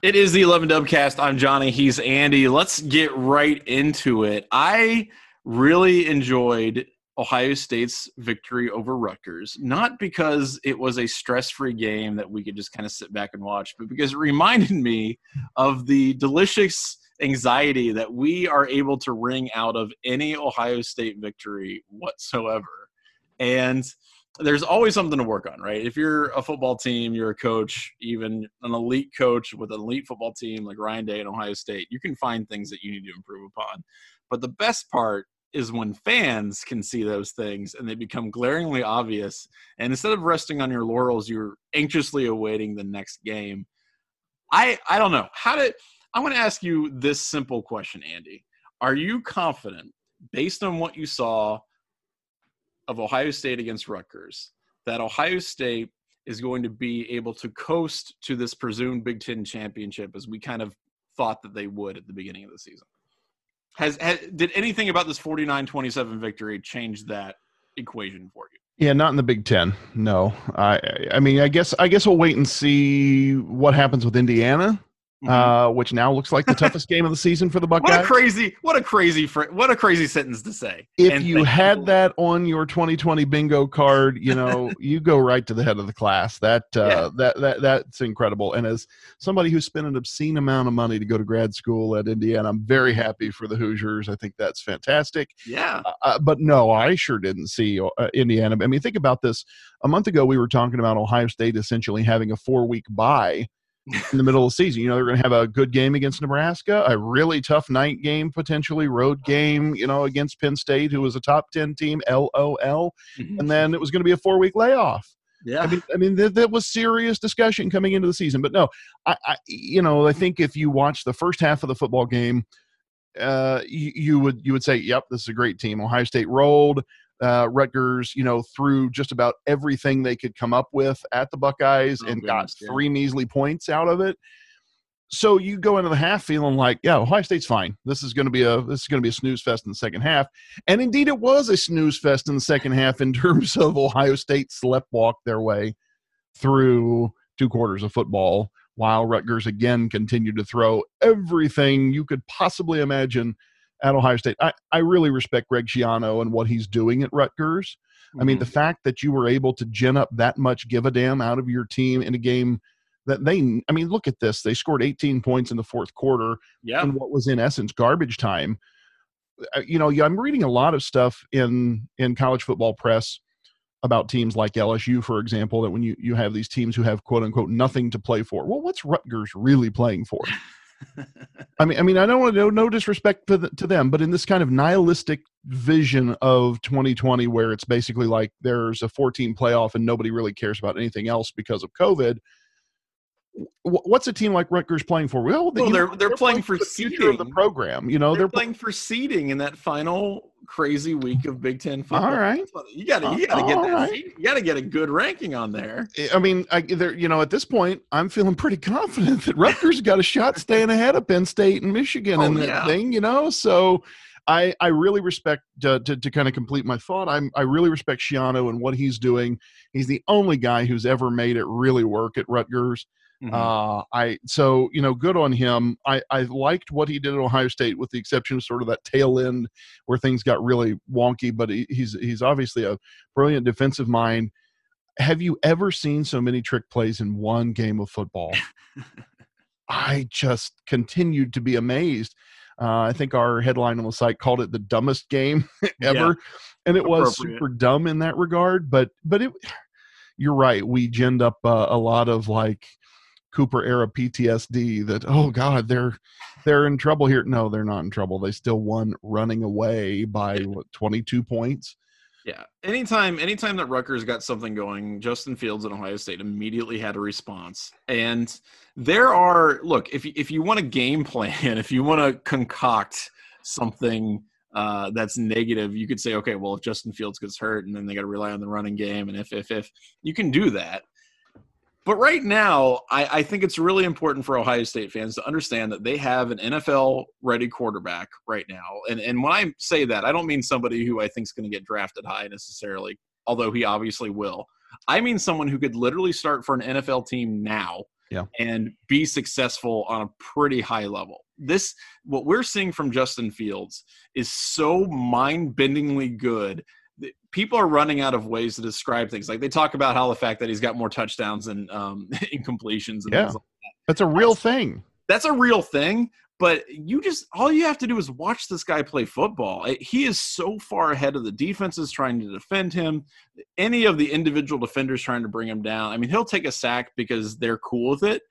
It is the 11 Dubcast. I'm Johnny. He's Andy. Let's get right into it. I really enjoyed Ohio State's victory over Rutgers, not because it was a stress free game that we could just kind of sit back and watch, but because it reminded me of the delicious anxiety that we are able to wring out of any Ohio State victory whatsoever. And there's always something to work on, right? If you're a football team, you're a coach, even an elite coach with an elite football team like Ryan Day and Ohio State, you can find things that you need to improve upon. But the best part is when fans can see those things and they become glaringly obvious. And instead of resting on your laurels, you're anxiously awaiting the next game. I I don't know. How did I want to ask you this simple question, Andy. Are you confident, based on what you saw of Ohio State against Rutgers, that Ohio State is going to be able to coast to this presumed Big Ten championship as we kind of thought that they would at the beginning of the season? Has, has did anything about this 49-27 victory change that equation for you? Yeah, not in the Big Ten. No, I I mean, I guess I guess we'll wait and see what happens with Indiana mm-hmm. uh, which now looks like the toughest game of the season for the Buckeyes. What a crazy, what a crazy, fr- what a crazy sentence to say. If and you had you. that on your 2020 bingo card, you know, you go right to the head of the class. That uh, yeah. that that that's incredible. And as somebody who spent an obscene amount of money to go to grad school at Indiana, I'm very happy for the Hoosiers. I think that's fantastic. Yeah. Uh, uh but no, I sure didn't see uh, Indiana. I mean, think about this. A month ago, we were talking about Ohio State essentially having a four week bye in the middle of the season. You know, they're going to have a good game against Nebraska, a really tough night game, potentially road game, you know, against Penn State, who was a top 10 team, LOL. Mm-hmm. And then it was going to be a four week layoff. Yeah. I mean, I mean, that, that was serious discussion coming into the season. But no, I, I, you know, I think if you watch the first half of the football game, uh, you, you would you would say, "Yep, this is a great team." Ohio State rolled uh, Rutgers, you know, threw just about everything they could come up with at the Buckeyes oh, and goodness, got three yeah. measly points out of it. So you go into the half feeling like, yeah, Ohio State's fine. This is going to be a this is going to be a snooze fest in the second half, and indeed it was a snooze fest in the second half in terms of Ohio State slept walk their way through two quarters of football, while Rutgers again continued to throw everything you could possibly imagine at Ohio State. I, I really respect Greg Schiano and what he's doing at Rutgers. Mm-hmm. I mean, the mm-hmm. fact that you were able to gin up that much give a damn out of your team in a game that they, I mean, look at this. They scored 18 points in the fourth quarter yeah. in what was in essence garbage time. Uh, you know, I'm reading a lot of stuff in in college football press about teams like LSU, for example, that when you, you have these teams who have quote unquote nothing to play for. Well, what's Rutgers really playing for? I mean, I mean, I don't want to no, no disrespect to, the, to them, but in this kind of nihilistic vision of 2020, where it's basically like there's a 14 playoff and nobody really cares about anything else because of COVID. What's a team like Rutgers playing for? Well, well they're, they're, they're playing, playing for, the seeding of the program. You know, they're, they're playing for seeding in that final crazy week of Big Ten football. All right, you got to you got to get that. Right. You got to get a good ranking on there. I mean, I, there, you know, at this point, I'm feeling pretty confident that Rutgers got a shot staying ahead of Penn State and Michigan oh, in that yeah. thing. You know, so. I, I really respect uh, to, to kind of complete my thought. I'm, I really respect Schiano and what he's doing. He's the only guy who's ever made it really work at Rutgers. Mm-hmm. Uh, I so you know, good on him. I I liked what he did at Ohio State, with the exception of sort of that tail end where things got really wonky. But he, he's he's obviously a brilliant defensive mind. Have you ever seen so many trick plays in one game of football? I just continued to be amazed. Uh, I think our headline on the site called it the dumbest game ever, yeah. and it was super dumb in that regard. But but it, you're right. We ginned up uh, a lot of like Cooper era PTSD that oh god they're they're in trouble here. No, they're not in trouble. They still won running away by what 22 points. Yeah. Anytime anytime that Rutgers got something going, Justin Fields and Ohio State immediately had a response. And there are look, if if you want a game plan, if you want to concoct something uh, that's negative, you could say, okay, well, if Justin Fields gets hurt and then they got to rely on the running game, and if if if you can do that, but right now, I, I, think it's really important for Ohio State fans to understand that they have an NFL ready quarterback right now. And, and when I say that, I don't mean somebody who I think is going to get drafted high necessarily, although he obviously will. I mean someone who could literally start for an NFL team now yeah. and be successful on a pretty high level. This what we're seeing from Justin Fields is so mind-bendingly good. People are running out of ways to describe things. Like they talk about how the fact that he's got more touchdowns and um, incompletions. And yeah, like that. that's a real that's, thing. That's a real thing but you just all you have to do is watch this guy play football. He is so far ahead of the defenses trying to defend him. Any of the individual defenders trying to bring him down. I mean, he'll take a sack because they're cool with it,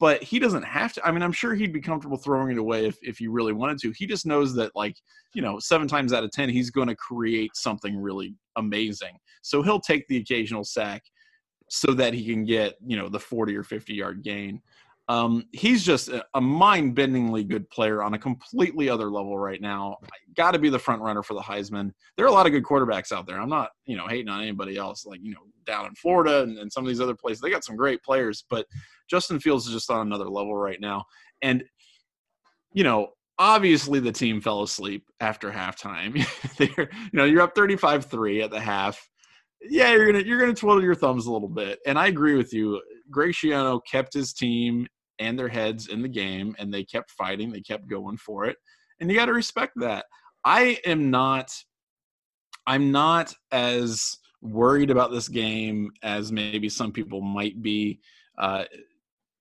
but he doesn't have to. I mean, I'm sure he'd be comfortable throwing it away if if he really wanted to. He just knows that like, you know, 7 times out of 10 he's going to create something really amazing. So he'll take the occasional sack so that he can get, you know, the 40 or 50 yard gain. Um, he's just a, mind-bendingly good player on a completely other level right now. Got to be the front runner for the Heisman. There are a lot of good quarterbacks out there. I'm not, you know, hating on anybody else. Like you know, down in Florida and, and some of these other places, they got some great players. But Justin Fields is just on another level right now. And you know, obviously the team fell asleep after halftime. You know, you're up 35-3 at the half. Yeah, you're gonna you're gonna twiddle your thumbs a little bit. And I agree with you. Greg Schiano kept his team and their heads in the game and they kept fighting they kept going for it. And you got to respect that. I am not i'm not as worried about this game as maybe some people might be uh,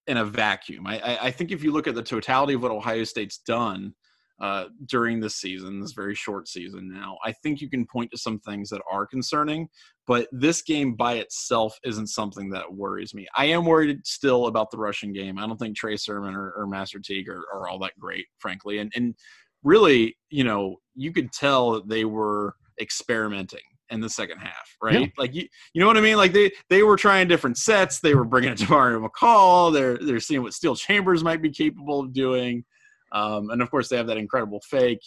in a vacuum. I, I think if you look at the totality of what ohio state's done uh, during this season, this very short season now. I think you can point to some things that are concerning, but this game by itself isn't something that worries me. I am worried still about the rushing game. I don't think Trey Sermon or, or Master Teague are, are, all that great, frankly. And, and really, you know, you could tell that they were experimenting in the second half, right? Yeah. Like you, you know what I mean? Like they they were trying different sets. They were bringing it to Mario McCall. They're they're seeing what Steele Chambers might be capable of doing. Um, and of course, they have that incredible fake.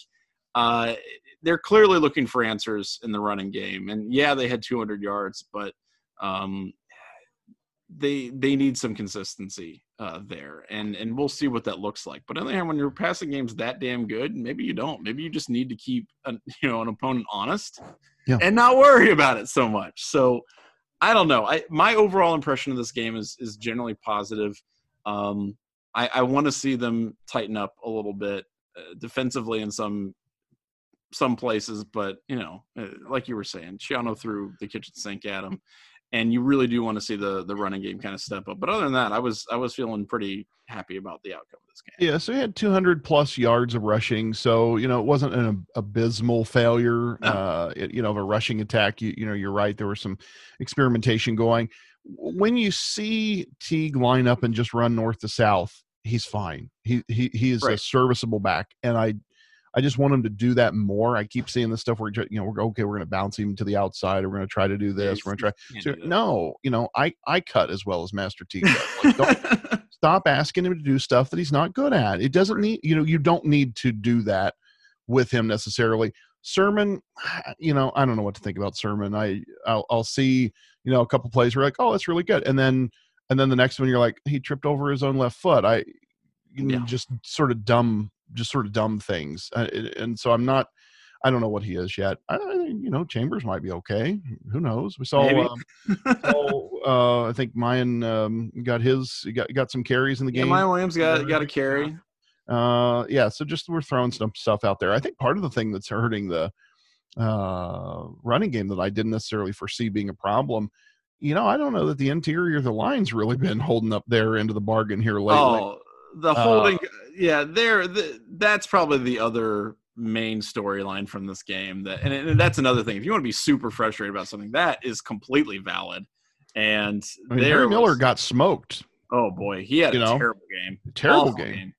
Uh, they're clearly looking for answers in the running game. And yeah, they had 200 yards, but um, they they need some consistency uh, there, and and we'll see what that looks like. But on the other hand, when your passing game's that damn good, maybe you don't. Maybe you just need to keep an, you know an opponent honest yeah. and not worry about it so much. So I don't know. I my overall impression of this game is is generally positive. Um, I, I want to see them tighten up a little bit uh, defensively in some some places, but you know, uh, like you were saying, Schiano threw the kitchen sink at him, and you really do want to see the the running game kind of step up. But other than that, I was I was feeling pretty happy about the outcome of this game. Yeah, so he had 200 plus yards of rushing, so you know it wasn't an abysmal failure. No. Uh, it, you know, of a rushing attack. You you know, you're right. There was some experimentation going when you see Teague line up and just run north to south, he's fine. He he he is right. a serviceable back, and I I just want him to do that more. I keep seeing this stuff where you know we're okay, we're going to bounce him to the outside, we're going to try to do this, we're going to try. So, no, you know, I I cut as well as Master Teague. Like, stop asking him to do stuff that he's not good at. It doesn't need you know you don't need to do that with him necessarily. Sermon, you know, I don't know what to think about Sermon. I I'll, I'll see you know a couple plays where like oh that's really good, and then and then the next one you're like he tripped over his own left foot. I yeah. just sort of dumb, just sort of dumb things, uh, and so I'm not. I don't know what he is yet. I, you know, Chambers might be okay. Who knows? We saw. Um, saw uh, I think Miyan um, got his got got some carries in the game. Yeah, Miyan Williams got got a carry. Uh, yeah. So just we're throwing some stuff out there. I think part of the thing that's hurting the uh, running game that I didn't necessarily foresee being a problem you know, I don't know that the interior of the line's really been holding up their end of the bargain here lately. Oh, the holding, uh, yeah, there. The, that's probably the other main storyline from this game. That and, and, that's another thing. If you want to be super frustrated about something, that is completely valid. And I mean, Harry Miller got smoked. Oh boy, he had a know, terrible game. Terrible game. game.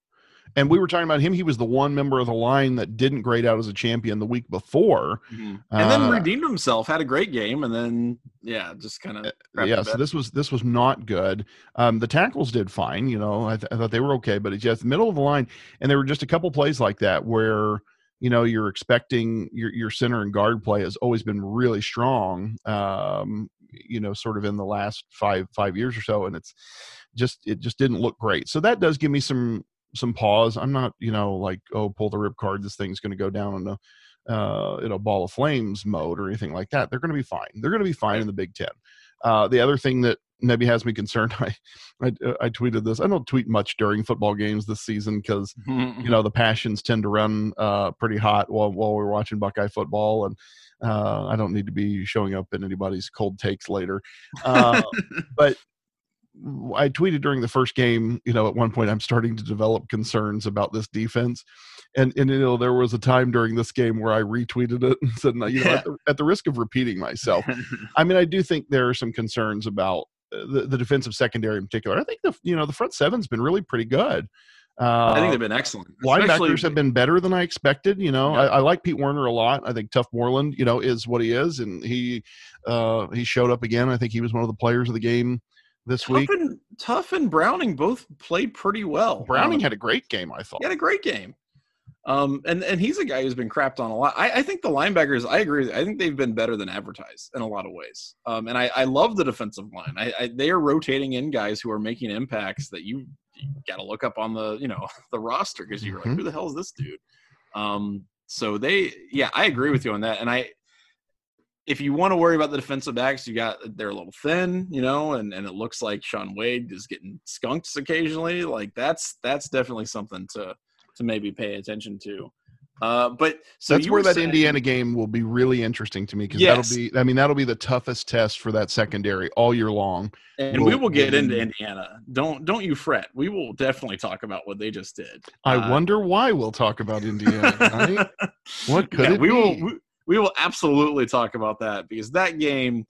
And we were talking about him. He was the one member of the line that didn't grade out as a champion the week before, mm-hmm. and then uh, redeemed himself. Had a great game, and then yeah, just kind of uh, yeah. So this was this was not good. Um, the tackles did fine. You know, I, th- I thought they were okay, but it's just middle of the line, and there were just a couple plays like that where you know you're expecting your your center and guard play has always been really strong. Um, you know, sort of in the last five five years or so, and it's just it just didn't look great. So that does give me some some pause. I'm not, you know, like, oh, pull the rip card. This thing's going to go down in a, uh, in a ball of flames mode or anything like that. They're going to be fine. They're going to be fine in the Big Ten. Uh, the other thing that maybe has me concerned. I, I, I tweeted this. I don't tweet much during football games this season because mm-hmm. you know the passions tend to run uh, pretty hot while while we're watching Buckeye football, and uh, I don't need to be showing up in anybody's cold takes later. Uh, but I tweeted during the first game, you know, at one point I'm starting to develop concerns about this defense. And, and you know, there was a time during this game where I retweeted it and said, you know, at, the, at the risk of repeating myself, I mean, I do think there are some concerns about the, the defensive secondary in particular. I think the you know the front seven's been really pretty good. Uh, I think they've been excellent. Linebackers have been better than I expected. You know, yeah. I, I, like Pete Werner a lot. I think Tuf Borland, you know, is what he is, and he uh, he showed up again. I think he was one of the players of the game this Tuf week. And, and Browning both played pretty well. Browning um, had a great game. I thought he had a great game. Um, and and he's a guy who's been crapped on a lot. I, I think the linebackers, I agree. I think they've been better than advertised in a lot of ways. Um, and I, I love the defensive line. I, I, they are rotating in guys who are making impacts that you, you got to look up on the you know the roster because you're mm-hmm. like, who the hell is this dude? Um, so they, yeah, I agree with you on that. And I, if you want to worry about the defensive backs, you got they're a little thin, you know, and, and it looks like Shaun Wade is getting skunked occasionally. Like that's that's definitely something to to maybe pay attention to. Uh, but so that's where that saying, Indiana game will be really interesting to me because yes. that'll be, I mean, that'll be the toughest test for that secondary all year long. And we'll, we will get into Indiana. Don't don't you fret. We will definitely talk about what they just did. I uh, wonder why we'll talk about Indiana. right? What could yeah, we be? will we, we will absolutely talk about that because that game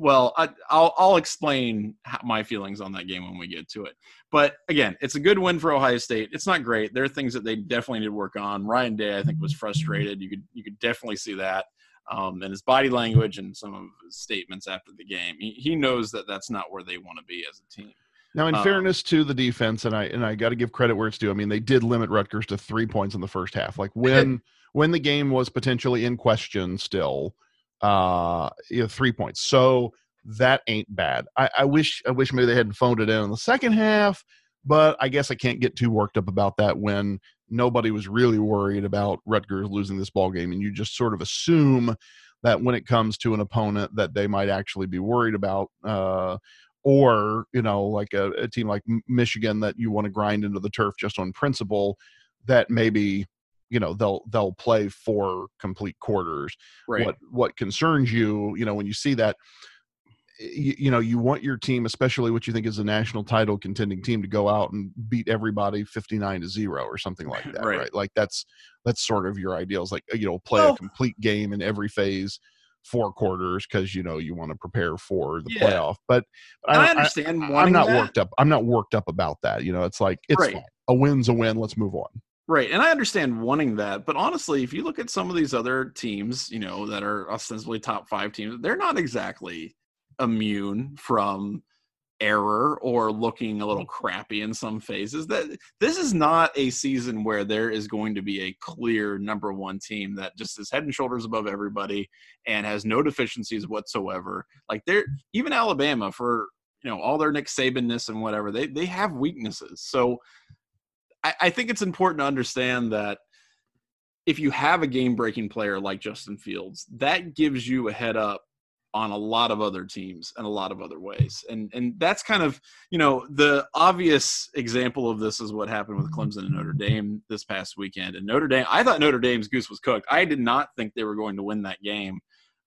well, I, will I'll explain my feelings on that game when we get to it. But again, it's a good win for Ohio State. It's not great. There are things that they definitely need to work on. Ryan Day, I think, was frustrated. You could you could definitely see that, um, and his body language and some of his statements after the game. He, he knows that that's not where they want to be as a team. Now, in um, fairness to the defense, and I and I got to give credit where it's due. I mean, they did limit Rutgers to three points in the first half. Like when when the game was potentially in question, still uh, you know, three points. So that ain't bad. I, I wish I wish maybe they hadn't phoned it in in the second half, but I guess I can't get too worked up about that when nobody was really worried about Rutgers losing this ball game, and you just sort of assume that when it comes to an opponent that they might actually be worried about. Uh, or you know like a, a team like michigan that you want to grind into the turf just on principle that maybe you know they'll they'll play four complete quarters right. what what concerns you you know when you see that you, you, know you want your team especially what you think is a national title contending team to go out and beat everybody 59 to 0 or something like that right, right? like that's that's sort of your ideals like uh, you know play a complete game in every phase four quarters because you know you want to prepare for the yeah. playoff but, but I, I, understand I, am not that. worked up i'm not worked up about that you know it's like it's right. a win's a win let's move on Right. And I understand wanting that. But honestly, if you look at some of these other teams, you know, that are ostensibly top five teams, they're not exactly immune from error or looking a little crappy in some phases that this is not a season where there is going to be a clear number one team that just is head and shoulders above everybody and has no deficiencies whatsoever like they're even alabama for you know all their nick sabanness and whatever they they have weaknesses so I, I think it's important to understand that if you have a game breaking player like justin fields that gives you a head up on a lot of other teams and a lot of other ways. And and that's kind of, you know, the obvious example of this is what happened with Clemson and Notre Dame this past weekend. And Notre Dame, I thought Notre Dame's goose was cooked. I did not think they were going to win that game.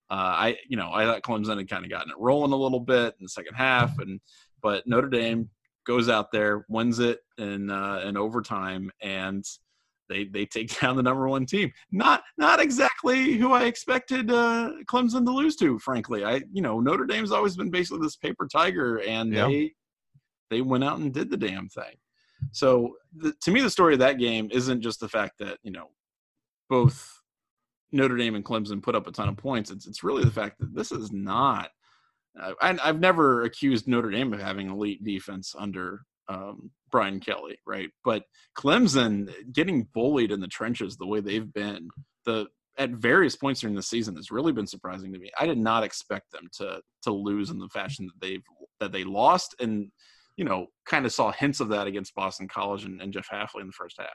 Uh, I, you know, I thought Clemson had kind of gotten it rolling a little bit in the second half, and but Notre Dame goes out there, wins it in uh, in overtime, and they they take down the number one team. Not not exactly who I expected uh, Clemson to lose to. Frankly, I you know Notre Dame's always been basically this paper tiger, and yeah. they they went out and did the damn thing. So the, to me, the story of that game isn't just the fact that you know both Notre Dame and Clemson put up a ton of points. It's it's really the fact that this is not. Uh, I, I've never accused Notre Dame of having elite defense under um, Brian Kelly, right? But Clemson getting bullied in the trenches the way they've been, the at various points during the season has really been surprising to me. I did not expect them to to lose in the fashion that they've that they lost, and you know, kind of saw hints of that against Boston College and, and Jeff Hafley in the first half.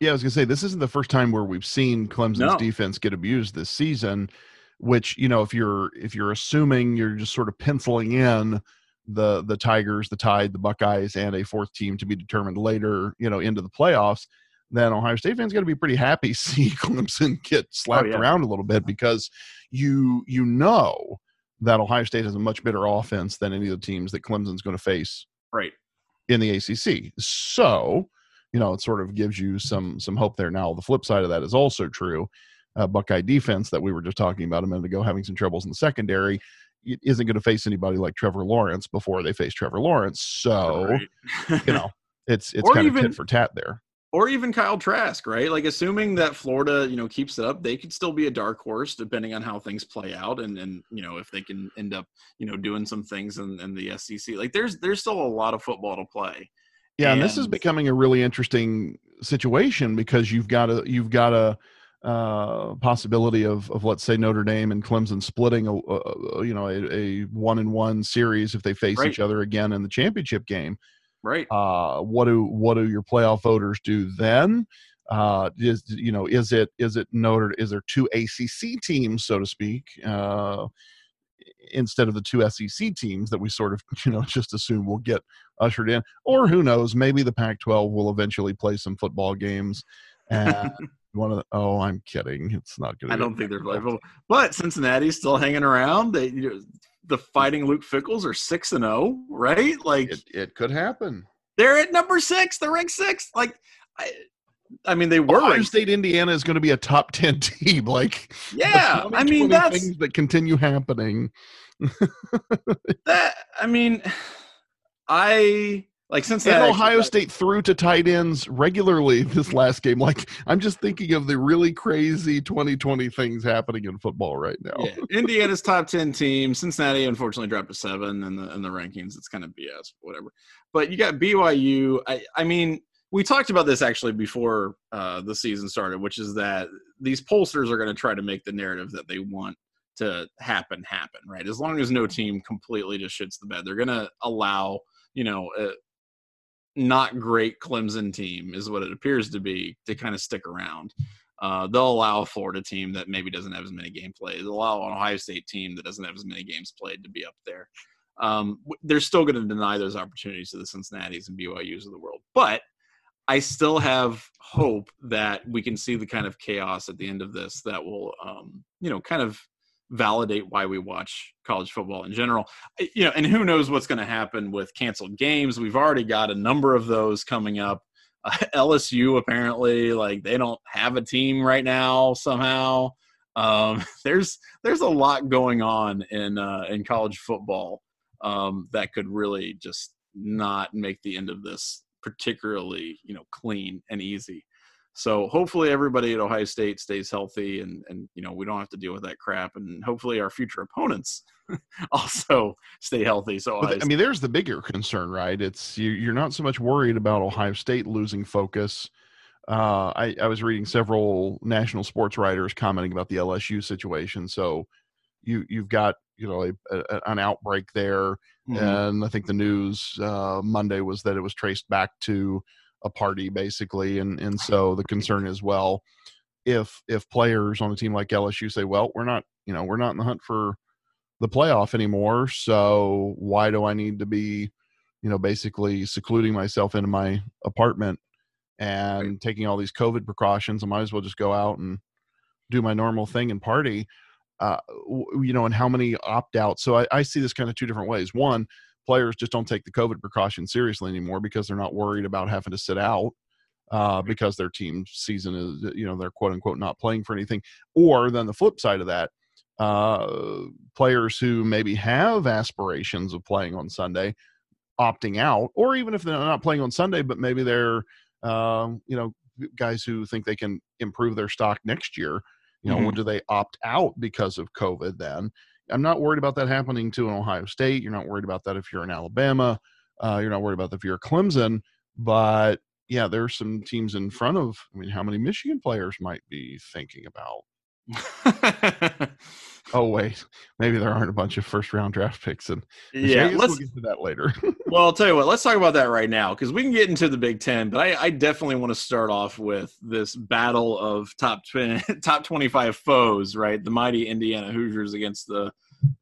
Yeah, I was gonna say this isn't the first time where we've seen Clemson's no. defense get abused this season. Which you know if you're if you're assuming you're just sort of penciling in the the Tigers, the Tide, the Buckeyes, and a fourth team to be determined later, you know, into the playoffs, then Ohio State fans got to be pretty happy seeing Clemson get oh, slapped oh, yeah. around a little bit because you you know that Ohio State has a much better offense than any of the teams that Clemson's going to face right in the ACC. So, you know, it sort of gives you some some hope there. Now, the flip side of that is also true. Uh, Buckeye defense that we were just talking about a minute ago, having some troubles in the secondary, isn't going to face anybody like Trevor Lawrence before they face Trevor Lawrence. So, right. you know, it's it's kind even, of tit for tat there or even Kyle Trask, right? Like assuming that Florida, you know, keeps it up, they could still be a dark horse depending on how things play out, and and you know if they can end up, you know, doing some things in, in the SEC. Like there's there's still a lot of football to play. Yeah, and, and this is becoming a really interesting situation because you've got a you've got a uh, possibility of of let's say Notre Dame and Clemson splitting a, a you know a, a one in one series if they face right. each other again in the championship game. Right. Uh, what do what do your playoff voters do then? Uh, is you know is it is it Notre is there two ACC teams so to speak uh, instead of the two SEC teams that we sort of you know just assume will get ushered in or who knows maybe the Pac-12 will eventually play some football games and one of the oh I'm kidding it's not to I don't think they're playable but Cincinnati's still hanging around they you know, the Fighting Luke Fickells are six and zero, oh, right? Like it, it, could happen. They're at number six. They're ranked six. Like, I, I mean, they were. Ohio State, Indiana is going to be a top ten team. Like, yeah, I mean, that's things that continue happening. that I mean, I like since and Ohio State threw to tight ends regularly this last game. Like I'm just thinking of the really crazy 2020 things happening in football right now. Yeah. Indiana's top 10 team. Cincinnati unfortunately dropped to seven in the in the rankings. It's kind of BS, whatever. But you got BYU. I, I mean, we talked about this actually before uh, the season started, which is that these pollsters are going to try to make the narrative that they want to happen happen, right? As long as no team completely just shits the bed, they're going to allow you know uh, not great Clemson team is what it appears to be to kind of stick around. Uh, they'll allow a Florida team that maybe doesn't have as many game plays. They'll allow an Ohio State team that doesn't have as many games played to be up there. Um, they're still going to deny those opportunities to the Cincinnati's and BYU's of the world. But I still have hope that we can see the kind of chaos at the end of this that will, um, you know, kind of validate why we watch college football in general. You know, and who knows what's going to happen with canceled games? We've already got a number of those coming up. Uh, LSU apparently, like they don't have a team right now somehow. Um, there's there's a lot going on in uh, in college football um, that could really just not make the end of this particularly you know clean and easy. So hopefully everybody at Ohio State stays healthy and and you know we don't have to deal with that crap and hopefully our future opponents also stay healthy. So I mean there's the bigger concern, right? It's you, you're not so much worried about Ohio State losing focus. Uh, I, I was reading several national sports writers commenting about the LSU situation. So you you've got you know a, a, an outbreak there, mm-hmm. and I think the news uh, Monday was that it was traced back to a party basically and and so the concern is well if if players on a team like LSU say well we're not you know we're not in the hunt for the playoff anymore so why do I need to be you know basically secluding myself into my apartment and right. taking all these covid precautions I might as well just go out and do my normal thing and party uh, you know and how many opt out so I, I see this kind of two different ways. One players just don't take the COVID precautions seriously anymore because they're not worried about having to sit out uh, because their team season is, you know, they're quote unquote not playing for anything. Or then the flip side of that, uh, players who maybe have aspirations of playing on Sunday opting out, or even if they're not playing on Sunday, but maybe they're, uh, you know, guys who think they can improve their stock next year. You know, mm-hmm. do they opt out because of COVID then? I'm not worried about that happening to an Ohio State. You're not worried about that if you're in Alabama. Uh, you're not worried about that if you're Clemson. But yeah, there's some teams in front of. I mean, how many Michigan players might be thinking about oh wait, maybe there aren't a bunch of first round draft picks, and yeah, let's we'll get to that later. well, I'll tell you what. Let's talk about that right now because we can get into the Big Ten, but I, I definitely want to start off with this battle of top 20, top twenty five foes, right? The mighty Indiana Hoosiers against the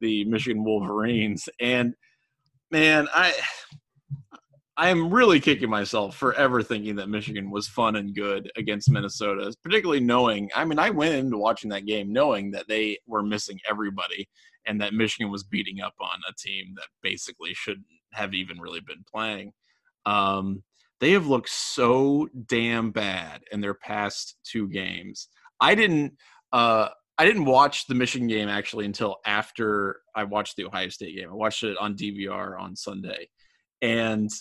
the Michigan Wolverines, and man, I I am really kicking myself for ever thinking that Michigan was fun and good against Minnesota, particularly knowing, I mean, I went into watching that game knowing that they were missing everybody and that Michigan was beating up on a team that basically shouldn't have even really been playing. Um, they have looked so damn bad in their past two games. I didn't uh, I didn't watch the Michigan game actually until after I watched the Ohio State game. I watched it on DVR on Sunday. And –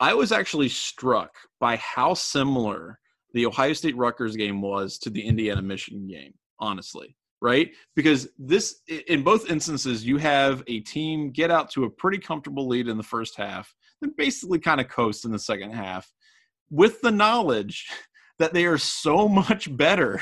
I was actually struck by how similar the Ohio State Rutgers game was to the Indiana Michigan game, honestly, right? Because this, in both instances, you have a team get out to a pretty comfortable lead in the first half, then basically kind of coast in the second half with the knowledge that they are so much better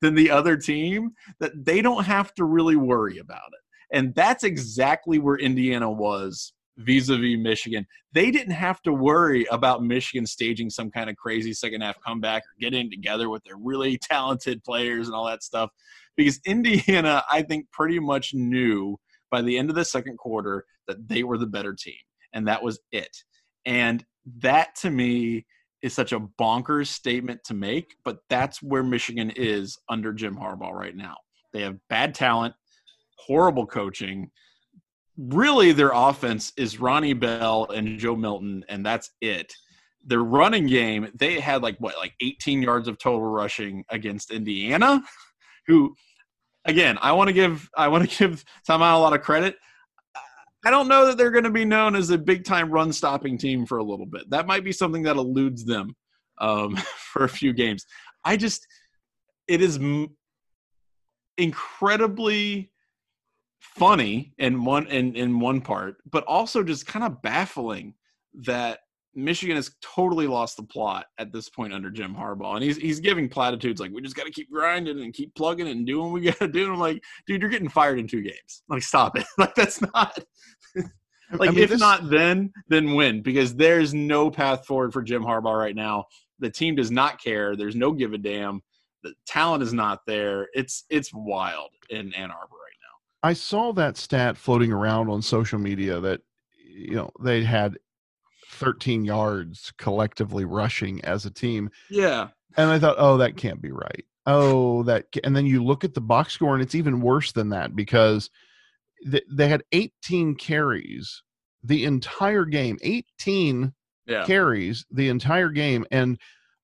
than the other team that they don't have to really worry about it. And that's exactly where Indiana was vis-a-vis Michigan. They didn't have to worry about Michigan staging some kind of crazy second half comeback or getting together with their really talented players and all that stuff because Indiana I think pretty much knew by the end of the second quarter that they were the better team and that was it. And that to me is such a bonkers statement to make, but that's where Michigan is under Jim Harbaugh right now. They have bad talent, horrible coaching, really their offense is Ronnie Bell and Joe Milton, and that's it. Their running game, they had like what, like 18 yards of total rushing against Indiana, who, again, I want to give I want to give somehow a lot of credit. I don't know that they're going to be known as a big time run stopping team for a little bit. That might be something that eludes them um, for a few games. I just, it is m- incredibly funny in one in, in one part, but also just kind of baffling that Michigan has totally lost the plot at this point under Jim Harbaugh, and he's he's giving platitudes like we just got to keep grinding and keep plugging and doing what we got to do. And I'm like, dude, you're getting fired in two games. Like, stop it. like, that's not. like, I mean, if this... not then, then when? Because there's no path forward for Jim Harbaugh right now. The team does not care. There's no give a damn. The talent is not there. It's it's wild in Ann Arbor right now. I saw that stat floating around on social media that you know they had 13 yards collectively rushing as a team. Yeah. And I thought, oh, that can't be right. Oh, that. And then you look at the box score, and it's even worse than that because they had 18 carries the entire game. 18 yeah. carries the entire game, and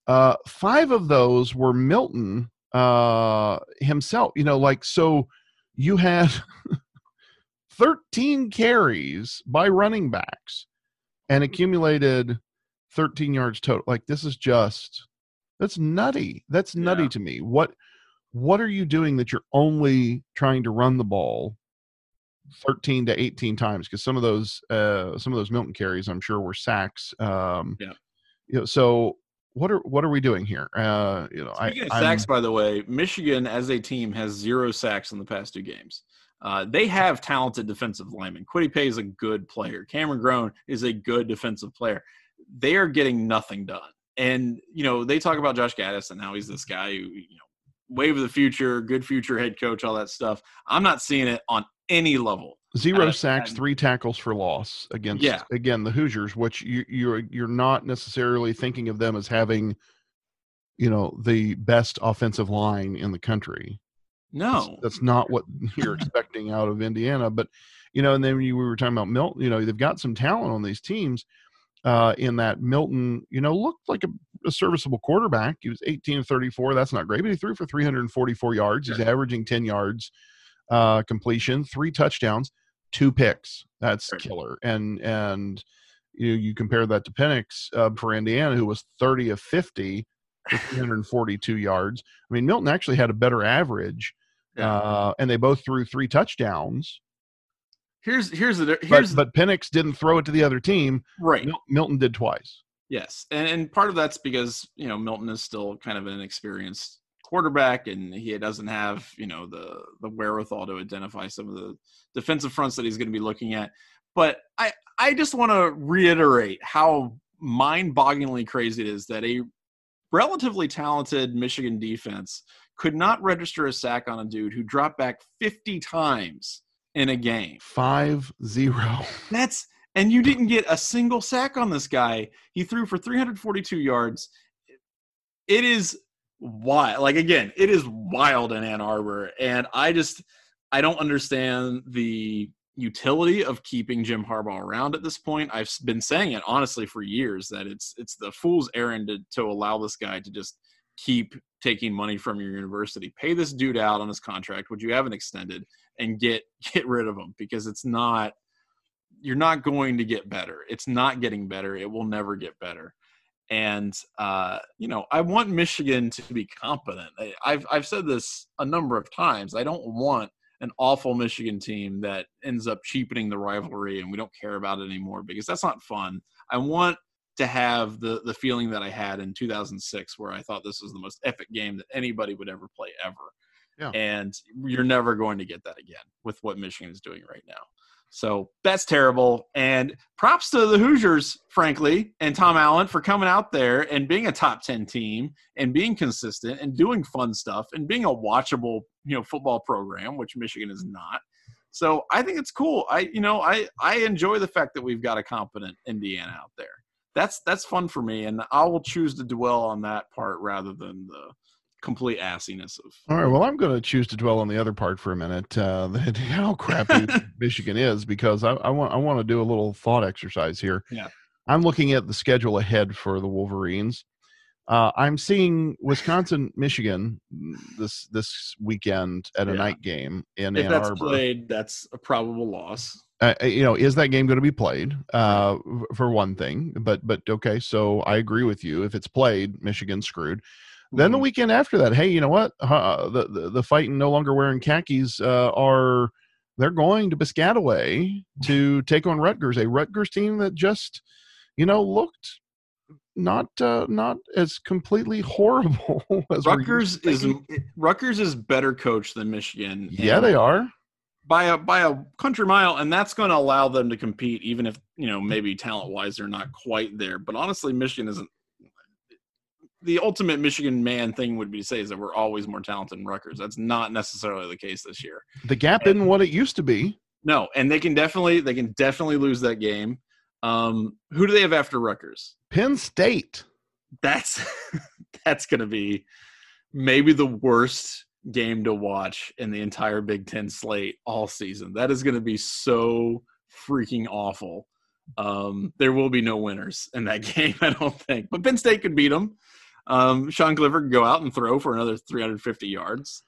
uh, five of those were Milton uh, himself. You know, like so you had 13 carries by running backs and accumulated 13 yards total. Like this is just that's nutty. That's nutty yeah. to me. What what are you doing that you're only trying to run the ball 13 to 18 times because some of those uh some of those Milton carries I'm sure were sacks. Um yeah. You know, so what are what are we doing here? Uh, you know, Speaking I, of sacks, I'm, by the way, Michigan as a team has zero sacks in the past two games. Uh, they have talented defensive linemen. Kwity Paye is a good player. Cameron Grown is a good defensive player. They are getting nothing done. And you know, they talk about Josh Gattis and how he's this guy who you know, wave of the future, good future head coach, all that stuff. I'm not seeing it on any level. Zero uh, sacks, and, three tackles for loss against yeah. again the Hoosiers, which you, you're you're not necessarily thinking of them as having, you know, the best offensive line in the country. No, that's, that's not what you're expecting out of Indiana. But you know, and then you we were talking about Milton. You know, they've got some talent on these teams. Uh, in that Milton, you know, looked like a, a, serviceable quarterback. He was 18 of 34. That's not great, but he threw for 344 yards. He's averaging 10 yards uh, completion, three touchdowns two picks. That's killer. And and you you compare that to Penix uh, for Indiana, who was 30 of 50 342 yards. I mean, Milton actually had a better average, yeah. uh, and they both threw three touchdowns. Here's here's the here's but, but Penix didn't throw it to the other team. Right. Mil- Milton did twice. Yes, and and part of that's because you know Milton is still kind of an inexperienced quarterback, and he doesn't have you know the the wherewithal to identify some of the defensive fronts that he's going to be looking at. But I I just want to reiterate how mind-bogglingly crazy it is that a relatively talented Michigan defense could not register a sack on a dude who dropped back 50 times in a game. Five zero. That's and you didn't get a single sack on this guy. He threw for 342 yards. It is wild. Like again, it is wild in Ann Arbor, and I just I don't understand the utility of keeping Jim Harbaugh around at this point. I've been saying it honestly for years that it's it's the fool's errand to, to allow this guy to just keep taking money from your university. Pay this dude out on his contract, which you haven't extended, and get get rid of him because it's not you're not going to get better. It's not getting better. It will never get better. And uh, you know, I want Michigan to be competent. I, I've I've said this a number of times. I don't want an awful Michigan team that ends up cheapening the rivalry and we don't care about it anymore because that's not fun. I want to have the the feeling that I had in 2006 where I thought this was the most epic game that anybody would ever play ever. Yeah. And you're never going to get that again with what Michigan is doing right now. So that's terrible. And props to the Hoosiers, frankly, and Tom Allen for coming out there and being a top 10 team and being consistent and doing fun stuff and being a watchable, you know, football program, which Michigan is not. So I think it's cool. I, you know, I, I enjoy the fact that we've got a competent Indiana out there. That's that's fun for me, and I will choose to dwell on that part rather than the complete assiness of. All right. Well, I'm going to choose to dwell on the other part for a minute. Uh, how crappy Michigan is, because I, I, want I want to do a little thought exercise here. Yeah. I'm looking at the schedule ahead for the Wolverines. Uh, I'm seeing Wisconsin, Michigan this this weekend at a yeah. night game in if Ann that's played, that's a probable loss. Uh, uh you know, is that game going to be played? Uh, for one thing, but but okay, so I agree with you. If it's played, Michigan's screwed. Then the mm-hmm. weekend after that, hey, you know what? Uh, the, the the fighting no longer wearing khakis uh, are they're going to Piscataway to take on Rutgers, a Rutgers team that just you know looked not uh, not as completely horrible as Rutgers is. Rutgers is better coach than Michigan. Yeah, they are by a by a country mile, and that's going to allow them to compete, even if you know maybe talent wise they're not quite there. But honestly, Michigan isn't the ultimate Michigan man thing would be to say is that we're always more talented than Rutgers. That's not necessarily the case this year. The gap and, isn't what it used to be. No, and they can definitely they can definitely lose that game. Um, who do they have after Rutgers? Penn State. That's that's going to be maybe the worst game to watch in the entire Big Ten slate all season. That is going to be so freaking awful. Um, there will be no winners in that game, I don't think. But Penn State could beat them um, Sean Clifford can go out and throw for another 350 yards.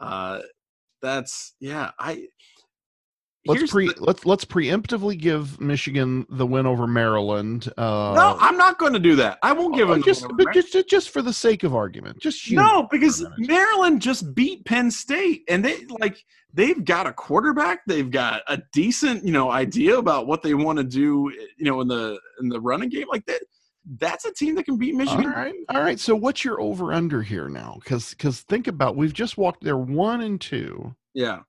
Uh, that's yeah. I let's pre the, let's let's preemptively give Michigan the win over Maryland. Uh, no, I'm not going to do that. I won't give them just just just for the sake of argument. Just no, because Maryland just beat Penn State, and they like they've got a quarterback. They've got a decent you know idea about what they want to do. You know in the in the running game like that that's a team that can beat Michigan. All right, all right. So what's your over under here now? Because because think about we've just walked there one and two. Yeah,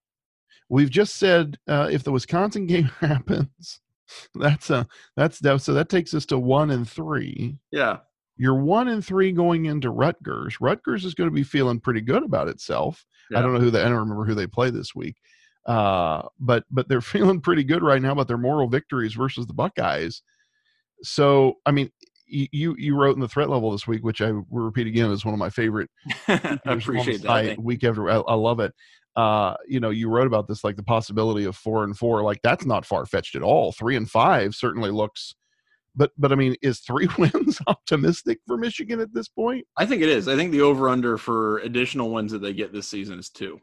we've just said uh, if the Wisconsin game happens, that's a that's that. So that takes us to one and three. Yeah, you're one and three going into Rutgers. Rutgers is going to be feeling pretty good about itself. Yeah. I don't know who they. I don't remember who they play this week. Uh, but but they're feeling pretty good right now about their moral victories versus the Buckeyes. So I mean, you you wrote in the threat level this week, which I will repeat again is one of my favorite. I appreciate that. Week after, I, I, love it. Uh, you know, you wrote about this like the possibility of four and four. Like that's not far fetched at all. Three and five certainly looks. But but I mean, is three wins optimistic for Michigan at this point? I think it is. I think the over under for additional wins that they get this season is two.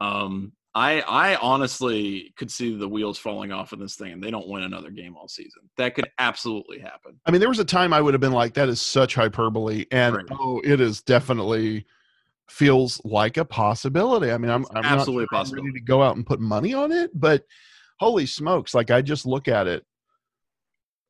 Um, I I honestly could see the wheels falling off of this thing and they don't win another game all season. That could absolutely happen. I mean, there was a time I would have been like, that is such hyperbole. And right. oh, it is definitely feels like a possibility. I mean, I'm, I'm absolutely not ready to go out and put money on it, but holy smokes, like I just look at it.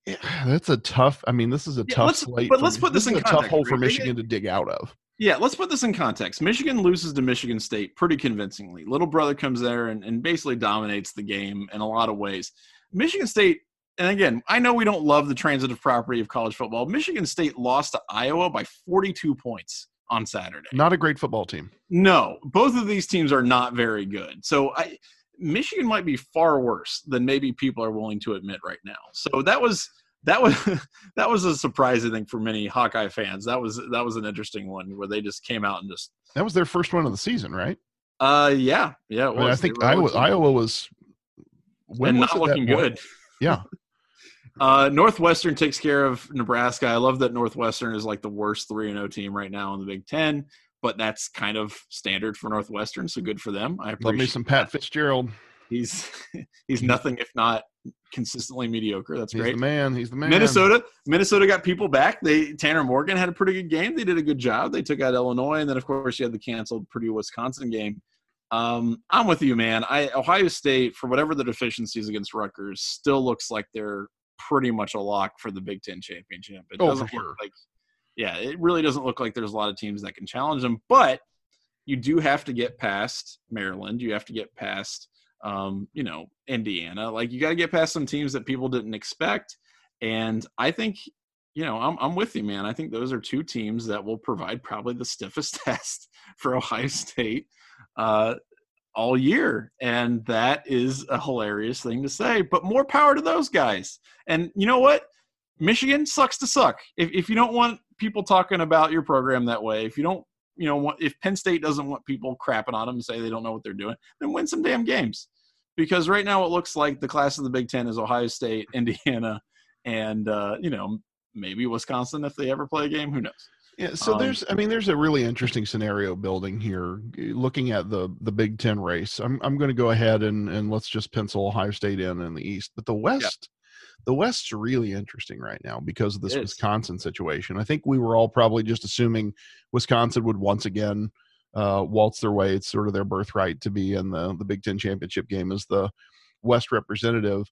Yeah, that's a tough. I mean, this is a yeah, tough slate. But let's put this, this in a context, tough hole for Michigan to dig out of. Yeah, let's put this in context. Michigan loses to Michigan State pretty convincingly. Little brother comes there and, and basically dominates the game in a lot of ways. Michigan State, and again, I know we don't love the transitive property of college football. Michigan State lost to Iowa by 42 points on Saturday. Not a great football team. No, both of these teams are not very good. So I Michigan might be far worse than maybe people are willing to admit right now. So that was that was that was a surprising thing for many Hawkeye fans. That was that was an interesting one where they just came out and just that was their first one of the season, right? Uh, yeah, yeah. I, mean, I think Iowa, Iowa was when not looking good. Yeah. Uh, Northwestern takes care of Nebraska. I love that Northwestern is like the worst three and zero oh team right now in the Big Ten, but that's kind of standard for Northwestern. So good for them. I appreciate love me some Pat Fitzgerald. He's he's nothing if not consistently mediocre. That's great. he's great. The man, he's the man. Minnesota, Minnesota got people back. They Tanner Morgan had a pretty good game. They did a good job. They took out Illinois, and then of course you had the canceled Purdue Wisconsin game. Um, I'm with you, man. I Ohio State, for whatever the deficiencies against Rutgers, still looks like they're pretty much a lock for the Big Ten championship. It oh, doesn't sure. look like, yeah, it really doesn't look like there's a lot of teams that can challenge them. But you do have to get past Maryland. You have to get past um, you know, Indiana. Like you got to get past some teams that people didn't expect. And I think, you know, I'm, I'm with you, man. I think those are two teams that will provide probably the stiffest test for Ohio State uh, all year. And that is a hilarious thing to say, but more power to those guys. And you know what? Michigan sucks to suck. If, if you don't want people talking about your program that way, if you don't you know, if Penn State doesn't want people crapping on them and say they don't know what they're doing, then win some damn games. Because right now it looks like the class of the Big Ten is Ohio State, Indiana, and uh, you know maybe Wisconsin if they ever play a game. Who knows? Yeah, so um, there's, I mean, there's a really interesting scenario building here. Looking at the the Big Ten race, I'm I'm going to go ahead and and let's just pencil Ohio State in in the East, but the West, the West's really interesting right now because of this Wisconsin situation. I think we were all probably just assuming Wisconsin would once again uh, waltz their way. It's sort of their birthright to be in the the Big Ten championship game as the West representative.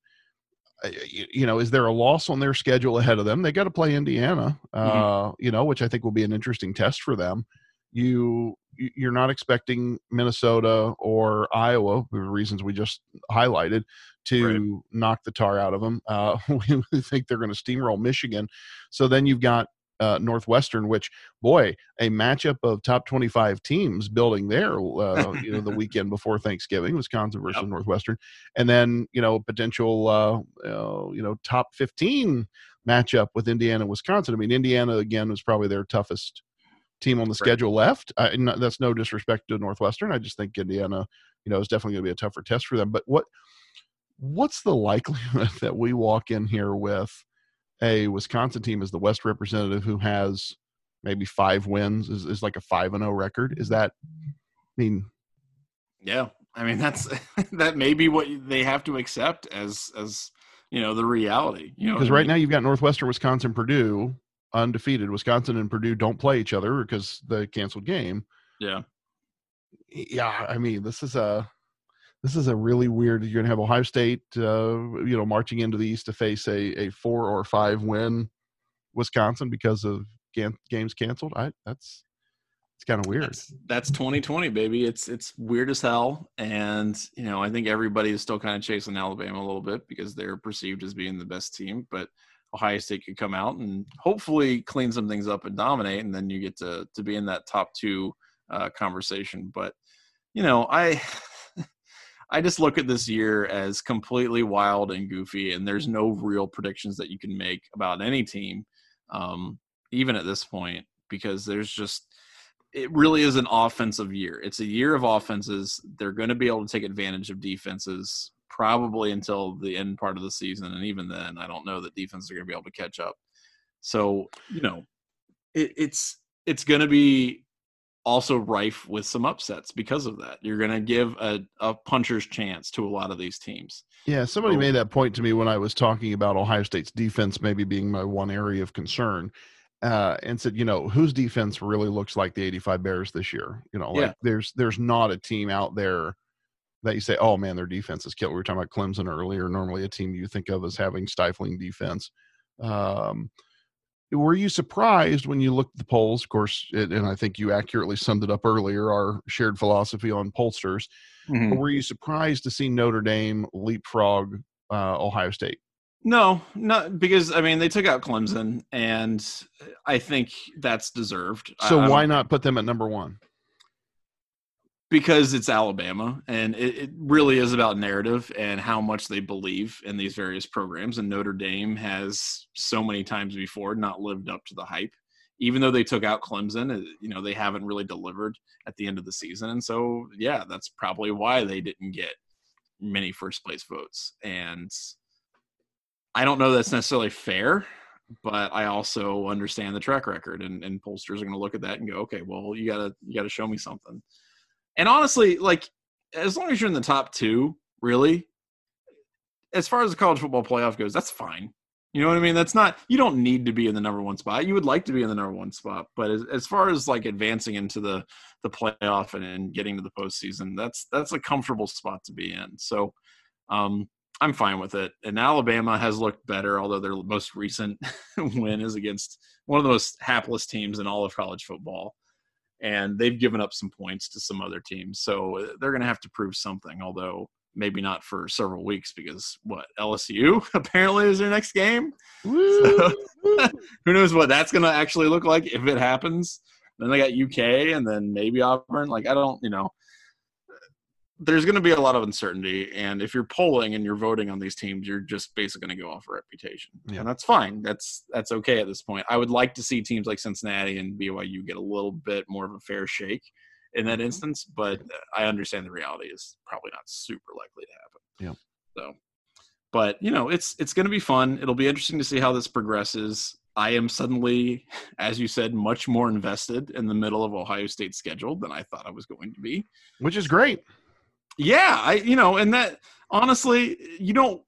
You know, is there a loss on their schedule ahead of them? They got to play Indiana, mm-hmm. uh, you know, which I think will be an interesting test for them. You you're not expecting Minnesota or Iowa, for reasons we just highlighted, to right. knock the tar out of them. Uh, we think they're going to steamroll Michigan. So then you've got uh, Northwestern, which boy, a matchup of top 25 teams building there, uh, you know, the weekend before Thanksgiving, Wisconsin versus yep. Northwestern, and then you know potential, uh, uh, you know, top 15 matchup with Indiana, Wisconsin. I mean, Indiana again was probably their toughest team on the right. schedule left. I, no, that's no disrespect to Northwestern. I just think Indiana, you know, is definitely going to be a tougher test for them. But what what's the likelihood that we walk in here with a Wisconsin team as the West representative who has maybe five wins is, is like a five and zero oh record? Is that? I mean, yeah, I mean that's that may be what they have to accept as as you know the reality. You know, because right now you've got Northwestern, Wisconsin, Purdue undefeated. Wisconsin and Purdue don't play each other because the canceled game. Yeah. Yeah, I mean, this is a this is a really weird. You're going to have Ohio State, uh, you know, marching into the East to face a, a four or five win Wisconsin because of games canceled. I that's it's kind of weird. That's, that's 2020, baby. It's it's weird as hell, and you know, I think everybody is still kind of chasing Alabama a little bit because they're perceived as being the best team, but. Ohio State could come out and hopefully clean some things up and dominate, and then you get to to be in that top two uh, conversation. But you know, I I just look at this year as completely wild and goofy, and there's no real predictions that you can make about any team, um, even at this point, because there's just it really is an offensive year. It's a year of offenses. They're going to be able to take advantage of defenses probably until the end part of the season, and even then, I don't know that defenses are going to be able to catch up. So you know, it, it's it's going to be also rife with some upsets because of that. You're going to give a, a puncher's chance to a lot of these teams. Yeah, somebody so, made that point to me when I was talking about Ohio State's defense maybe being my one area of concern. Uh, and said, you know, whose defense really looks like the 85 Bears this year? You know, like yeah. there's there's not a team out there that you say, oh man, their defense is killed. We were talking about Clemson earlier. Normally, a team you think of as having stifling defense. Um, were you surprised when you looked at the polls? Of course, it, and I think you accurately summed it up earlier. Our shared philosophy on pollsters. Mm-hmm. were you surprised to see Notre Dame leapfrog uh, Ohio State? No, not because I mean they took out Clemson, and I think that's deserved. So why not put them at number one? Because it's Alabama, and it, it, really is about narrative and how much they believe in these various programs. And Notre Dame has so many times before not lived up to the hype, even though they took out Clemson. Uh, you know they haven't really delivered at the end of the season, and so yeah, that's probably why they didn't get many first place votes. And I don't know that's necessarily fair, but I also understand the track record, and, and pollsters are going to look at that and go, okay, well, you gotta you gotta show me something. And honestly, like as long as you're in the top two, really, as far as the college football playoff goes, that's fine. You know what I mean? That's not you don't need to be in the number one spot. You would like to be in the number one spot, but as, as far as like advancing into the the playoff and, and getting to the postseason, that's that's a comfortable spot to be in. So um, I'm fine with it. And Alabama has looked better, although their most recent win is against one of the most hapless teams in all of college football. And they've given up some points to some other teams. So uh, they're going to have to prove something, although maybe not for several weeks because what LSU apparently is their next game. So, who knows what that's going to actually look like if it happens. Then they got UK and then maybe Auburn. Like I don't, you know, there's going to be a lot of uncertainty and if you're polling and you're voting on these teams you're just basically going to go off a reputation yeah. and that's fine. That's that's okay at this point. I would like to see teams like cincinnati and byu get a little bit more of a fair shake in that mm-hmm. instance but i understand the reality is probably not super likely to happen. Yeah. So but you know it's it's going to be fun. It'll be interesting to see how this progresses. I am suddenly, as you said, much more invested in the middle of Ohio State's schedule than I thought I was going to be. Which is great yeah, I you know, and that honestly, you don't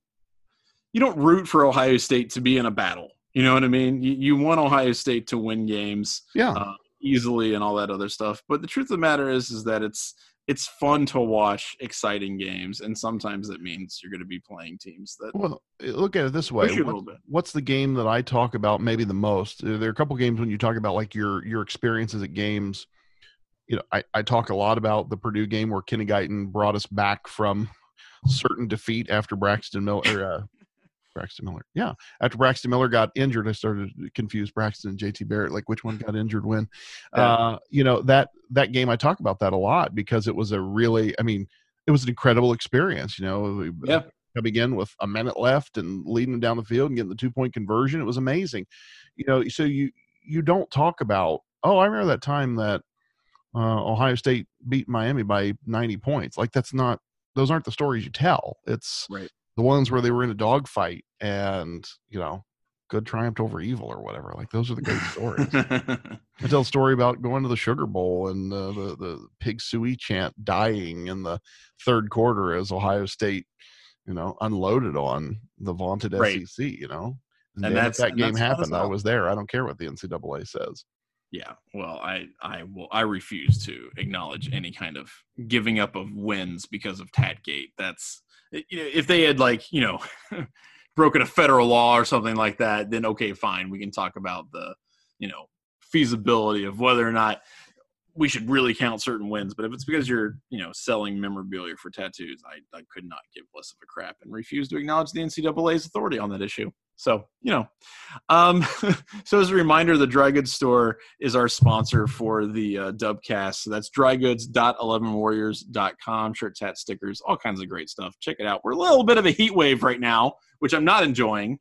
you don't root for Ohio State to be in a battle. You know what I mean? You, you want Ohio State to win games, yeah, uh, easily and all that other stuff. But the truth of the matter is, is that it's it's fun to watch exciting games, and sometimes it means you're going to be playing teams that. Well, eh, look at it this way: what, what's the game that I talk about maybe the most? There are a couple games when you talk about like your your experiences at games you know, I, I talk a lot about the Purdue game where Kenny Guiton brought us back from certain defeat after Braxton Miller. Uh, Braxton Miller, yeah. After Braxton Miller got injured, I started to confuse Braxton and JT Barrett, like which one got injured when. Uh, you know that that game, I talk about that a lot because it was a really, I mean, it was an incredible experience. You know, yeah. Coming in with a minute left and leading them down the field and getting the two point conversion, it was amazing. You know, so you you don't talk about. Oh, I remember that time that uh, Ohio State beat Miami by 90 points. Like that's not those aren't the stories you tell. It's right. the ones where they were in a dogfight and you know good triumphed over evil or whatever. Like those are the great stories. I tell a story about going to the Sugar Bowl and uh, the the pig sooie chant dying in the third quarter as Ohio State, you know, unloaded on the vaunted right. SEC. You know, and, and that's, that game happened. I was there. I don't care what the NCAA says. Yeah, well, I I will I refuse to acknowledge any kind of giving up of wins because of Tatgate. That's if they had like you know broken a federal law or something like that, then okay, fine, we can talk about the you know feasibility of whether or not we should really count certain wins. But if it's because you're, you know, selling memorabilia for tattoos, I, I could not give less of a crap and refuse to acknowledge the NCAA's authority on that issue. So, you know, um, so as a reminder, the Dry Goods Store is our sponsor for the uh, Dubcast. So that's drygoods.11warriors.com, shirts, hats, stickers, all kinds of great stuff. Check it out. We're a little bit of a heat wave right now, which I'm not enjoying,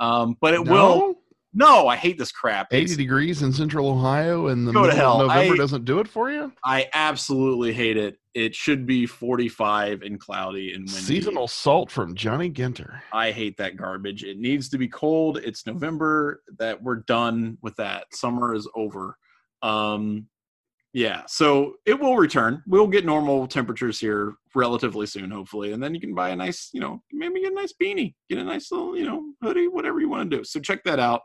um, but it no? will. No, I hate this crap. 80 it's, degrees in central Ohio and the to hell. November I, doesn't do it for you? I absolutely hate it. It should be 45 and cloudy and windy. Seasonal salt from Johnny Ginter. I hate that garbage. It needs to be cold. It's November that we're done with that. Summer is over. Um yeah, so it will return. We'll get normal temperatures here relatively soon, hopefully, and then you can buy a nice, you know, maybe get a nice beanie, get a nice little, you know, hoodie, whatever you want to do. So check that out.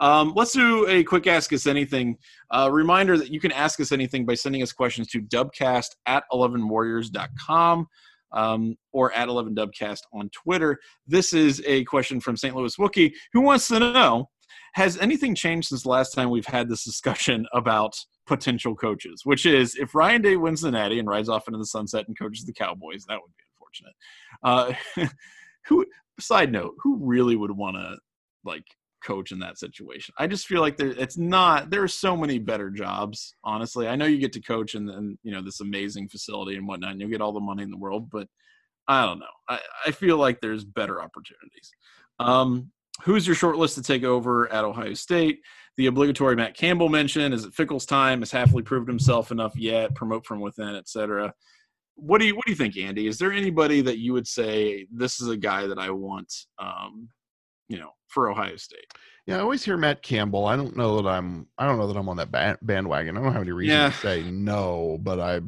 Um, let's do a quick Ask Us Anything. Uh, reminder that you can ask us anything by sending us questions to dubcast at 11warriors.com um, or at 11dubcast on Twitter. This is a question from St. Louis Wookie who wants to know has anything changed since the last time we've had this discussion about potential coaches? Which is, if Ryan Day wins the Natty and rides off into the sunset and coaches the Cowboys, that would be unfortunate. Uh, who? Side note: Who really would want to like coach in that situation? I just feel like there, it's not. There are so many better jobs. Honestly, I know you get to coach in, in you know this amazing facility and whatnot, and you'll get all the money in the world, but I don't know. I, I feel like there's better opportunities. Um, who's your short list to take over at Ohio State? The obligatory Matt Campbell mention is it Fickell's time? Has Hafley proved himself enough yet? Promote from within, etc. What do you what do you think, Andy? Is there anybody that you would say this is a guy that I want, um, you know, for Ohio State? Yeah, I always hear Matt Campbell. I don't know that I'm. I don't know that I'm on that bandwagon. I don't have any reason yeah. to say no, but I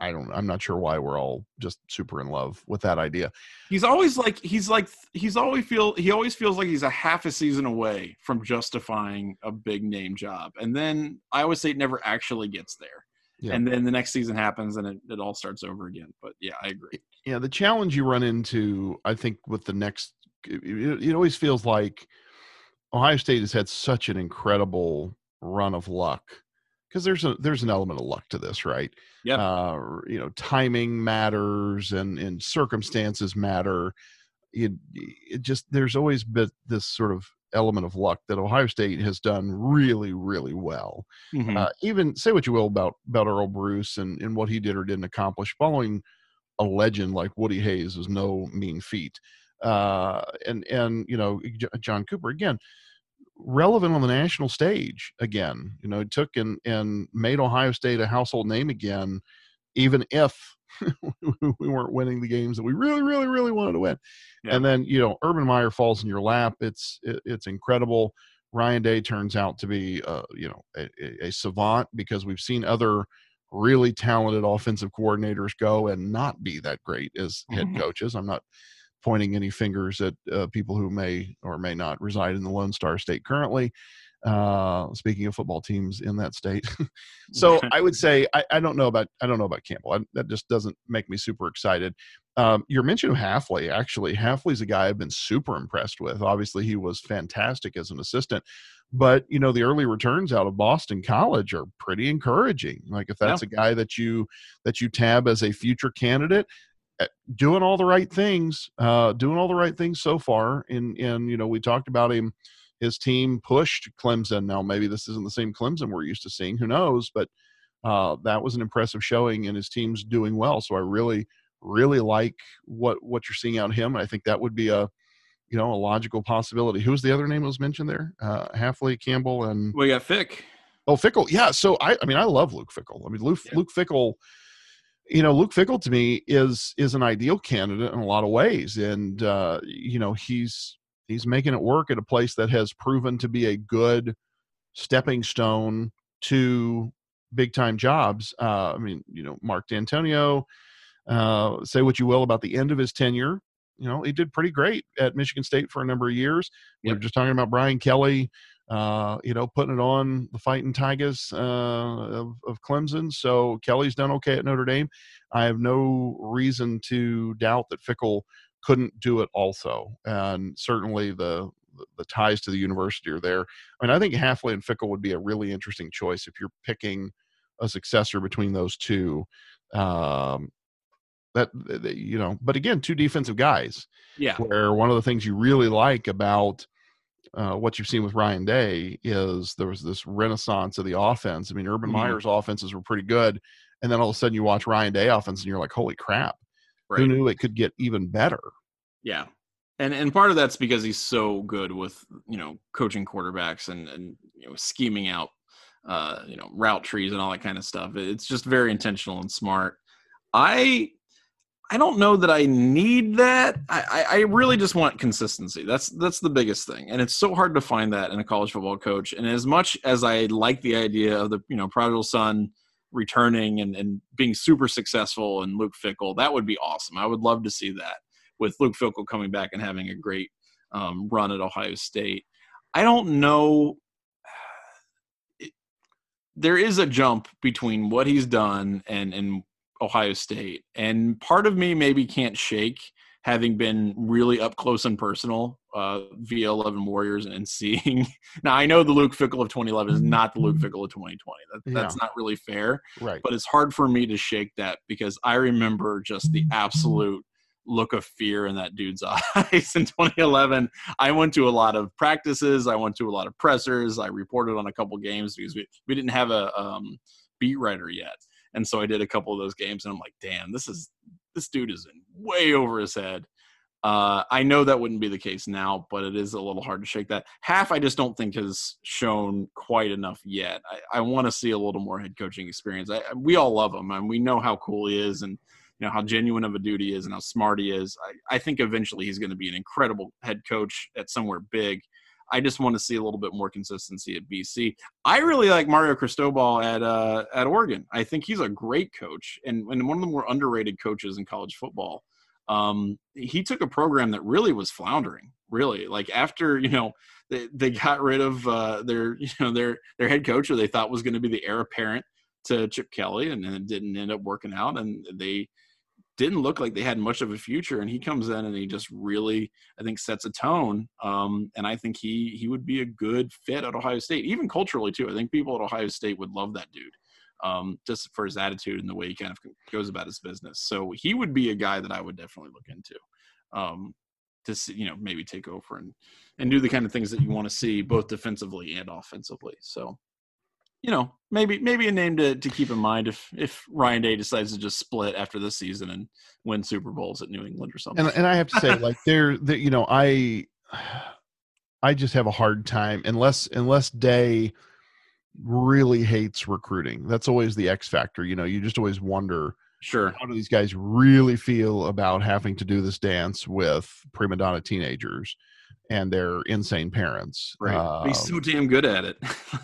I don't I'm not sure why we're all just super in love with that idea. He's always like he's like he's always feel he always feels like he's a half a season away from justifying a big name job. And then Iowa State never actually gets there. Yeah. And then the next season happens and it, it all starts over again. But yeah, I agree. Yeah, the challenge you run into, I think, with the next it, it always feels like Ohio State has had such an incredible run of luck because there's a there's an element of luck to this, right? Yeah. Uh, you know, timing matters and and circumstances matter. It, it just there's always been this sort of element of luck that Ohio State has done really, really well. Mm-hmm. Uh, even say what you will about about Earle Bruce and and what he did or didn't accomplish, following a legend like Woody Hayes is no mean feat. Uh, and and you know John Cooper again relevant on the national stage again. You know, took and and made Ohio State a household name again, even if we weren't winning the games that we really, really, really wanted to win. Yeah. And then you know, Urban Meyer falls in your lap. It's it, it's incredible. Ryan Day turns out to be, uh, you know, a, a, savant because we've seen other really talented offensive coordinators go and not be that great as head mm-hmm. coaches. I'm not pointing any fingers at uh, people who may or may not reside in the Lone Star State currently. Uh, speaking of football teams in that state, so I would say I, I, don't know about I don't know about Campbell. I, that just doesn't make me super excited. Um, your mention of Hafley, actually, Hafley's a guy I've been super impressed with. Obviously, he was fantastic as an assistant, but you know the early returns out of Boston College are pretty encouraging. Like if that's yeah. a guy that you that you tab as a future candidate, doing all the right things, uh, doing all the right things so far. And and you know, we talked about him. His team pushed Clemson. Now maybe this isn't the same Clemson we're used to seeing. Who knows? But uh, that was an impressive showing, and his team's doing well. So I really, really like what what you're seeing out of him. I think that would be a you know a logical possibility. Who's the other name that was mentioned there? Uh, Hafley, Campbell, and we got Fick. Oh, Fickell. Yeah. So I, I mean, I love Luke Fickell. I mean, Luke, yeah. Luke Fickell you know, Luke Fickell to me is is an ideal candidate in a lot of ways, and uh, you know he's he's making it work at a place that has proven to be a good stepping stone to big time jobs. Uh, I mean, you know, Mark Dantonio. Uh, say what you will about the end of his tenure, you know, he did pretty great at Michigan State for a number of years. Yep. We are just talking about Brian Kelly, uh, you know, putting it on the fighting Tigers uh, of, of Clemson. So Kelly's done okay at Notre Dame. I have no reason to doubt that Fickell couldn't do it also. And certainly the the ties to the university are there. I mean, I think Hafley and Fickell would be a really interesting choice if you're picking a successor between those two. Um, that, that you know, but again, two defensive guys. Yeah. Where one of the things you really like about uh, what you've seen with Ryan Day is there was this renaissance of the offense. I mean, Urban mm-hmm. Meyer's offenses were pretty good, and then all of a sudden you watch Ryan Day offense and you're like, holy crap! Right. Who knew it could get even better? Yeah, and and part of that's because he's so good with you know coaching quarterbacks and and you know scheming out uh, you know route trees and all that kind of stuff. It's just very intentional and smart. I I don't know that I need that. I, I really just want consistency. That's that's the biggest thing, and it's so hard to find that in a college football coach. And as much as I like the idea of the you know prodigal son returning and, and being super successful and Luke Fickell, that would be awesome. I would love to see that with Luke Fickell coming back and having a great um, run at Ohio State. I don't know. there is a jump between what he's done and and Ohio State. And part of me maybe can't shake having been really up close and personal uh, via 11 Warriors and seeing. now, I know the Luke Fickell of 2011 is not the Luke Fickell of 2020. That, that's yeah. not really fair. Right. But it's hard for me to shake that because I remember just the absolute look of fear in that dude's eyes in 2011. I went to a lot of practices. I went to a lot of pressers. I reported on a couple games because we, we didn't have a um, beat writer yet. And so I did a couple of those games and I'm like, damn, this is this dude is in way over his head. Uh, I know that wouldn't be the case now, but it is a little hard to shake that. Half, I just don't think has shown quite enough yet. I, I want to see a little more head coaching experience. I, we all love him, and we know how cool he is, and you know how genuine of a dude he is, and how smart he is. I, I think eventually he's going to be an incredible head coach at somewhere big. I just want to see a little bit more consistency at BC. I really like Mario Cristobal at uh, at Oregon. I think he's a great coach and, and one of the more underrated coaches in college football. Um, he took a program that really was floundering. Really, like after you know they, they got rid of uh, their you know their their head coach, who they thought was going to be the heir apparent to Chip Kelly, and then it didn't end up working out, and they didn't look like they had much of a future. And he comes in and he just really, I think, sets a tone. Um, and I think he he would be a good fit at Ohio State, even culturally too. I think people at Ohio State would love that dude, um, just for his attitude and the way he kind of goes about his business. So he would be a guy that I would definitely look into. Um, to see, you know, maybe take over and and do the kind of things that you want to see both defensively and offensively. So you know, maybe maybe a name to, to keep in mind if if Ryan Day decides to just split after this season and win Super Bowls at New England or something. And, and I have to say, like, there, the, you know, I I just have a hard time unless unless Day really hates recruiting. That's always the X factor. You know, you just always wonder. Sure. How do these guys really feel about having to do this dance with prima donna teenagers? And their insane parents. Right. Um, he's so damn good at it.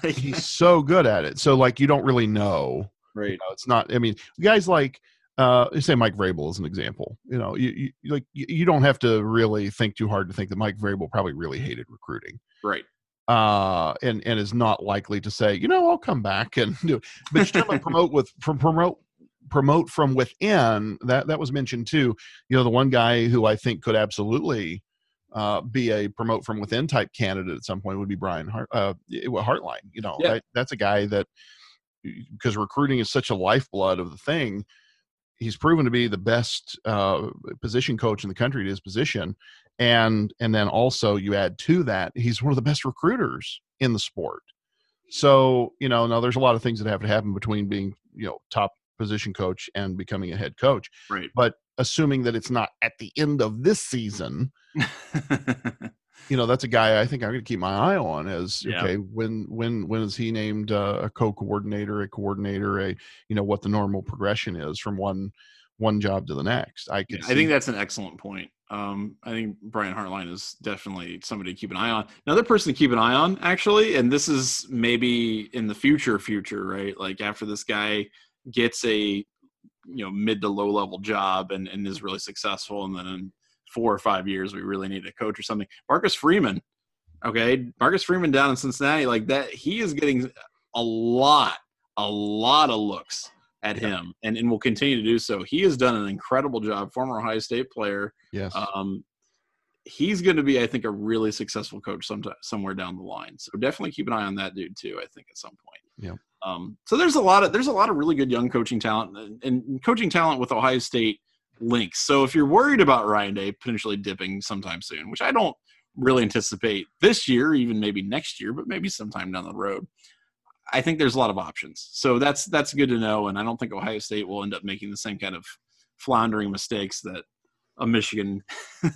he's so good at it. So like you don't really know. Right. You know, it's not. I mean, guys like uh, say Mike Vrabel as an example. You know, you, you like you, you, don't have to really think too hard to think that Mike Vrabel probably really hated recruiting. Right. Uh, and and is not likely to say, you know, I'll come back and do. It. But to promote with from promote promote from within that that was mentioned too. You know, the one guy who I think could absolutely uh, be a promote from within type candidate at some point would be Brian Hart, uh, Hartline. You know, yeah. that's a guy that because recruiting is such a lifeblood of the thing. He's proven to be the best uh, position coach in the country at his position, and and then also you add to that he's one of the best recruiters in the sport. So you know now there's a lot of things that have to happen between being you know top position coach and becoming a head coach. Right. But assuming that it's not at the end of this season, you know, that's a guy I think I'm going to keep my eye on as yeah. okay, when when when is he named uh, a co-coordinator, a coordinator, a you know what the normal progression is from one one job to the next. I could. Yeah, I think that's an excellent point. Um, I think Brian Hartline is definitely somebody to keep an eye on. Another person to keep an eye on, actually, and this is maybe in the future, future, right? Like after this guy gets a you know mid to low level job and, and is really successful. And then in four or five years we really need a coach or something. Marcus freeman okay? Marcus freeman down in cincinnati like that he is getting a lot a lot of looks at him and, and will continue to do so. He has done an incredible job former ohio state player. Yes. Um, he's going to be i think a really successful coach sometime somewhere down the line. So definitely keep an eye on that dude too i think at some point. Yeah um, so there's a lot of there's a lot of really good young coaching talent and, and, coaching talent with Ohio State links. So if you're worried about Ryan Day potentially dipping sometime soon, which I don't really anticipate this year, even maybe next year, but maybe sometime down the road, I think there's a lot of options. So that's that's good to know. And I don't think Ohio State will end up making the same kind of floundering mistakes that a Michigan. I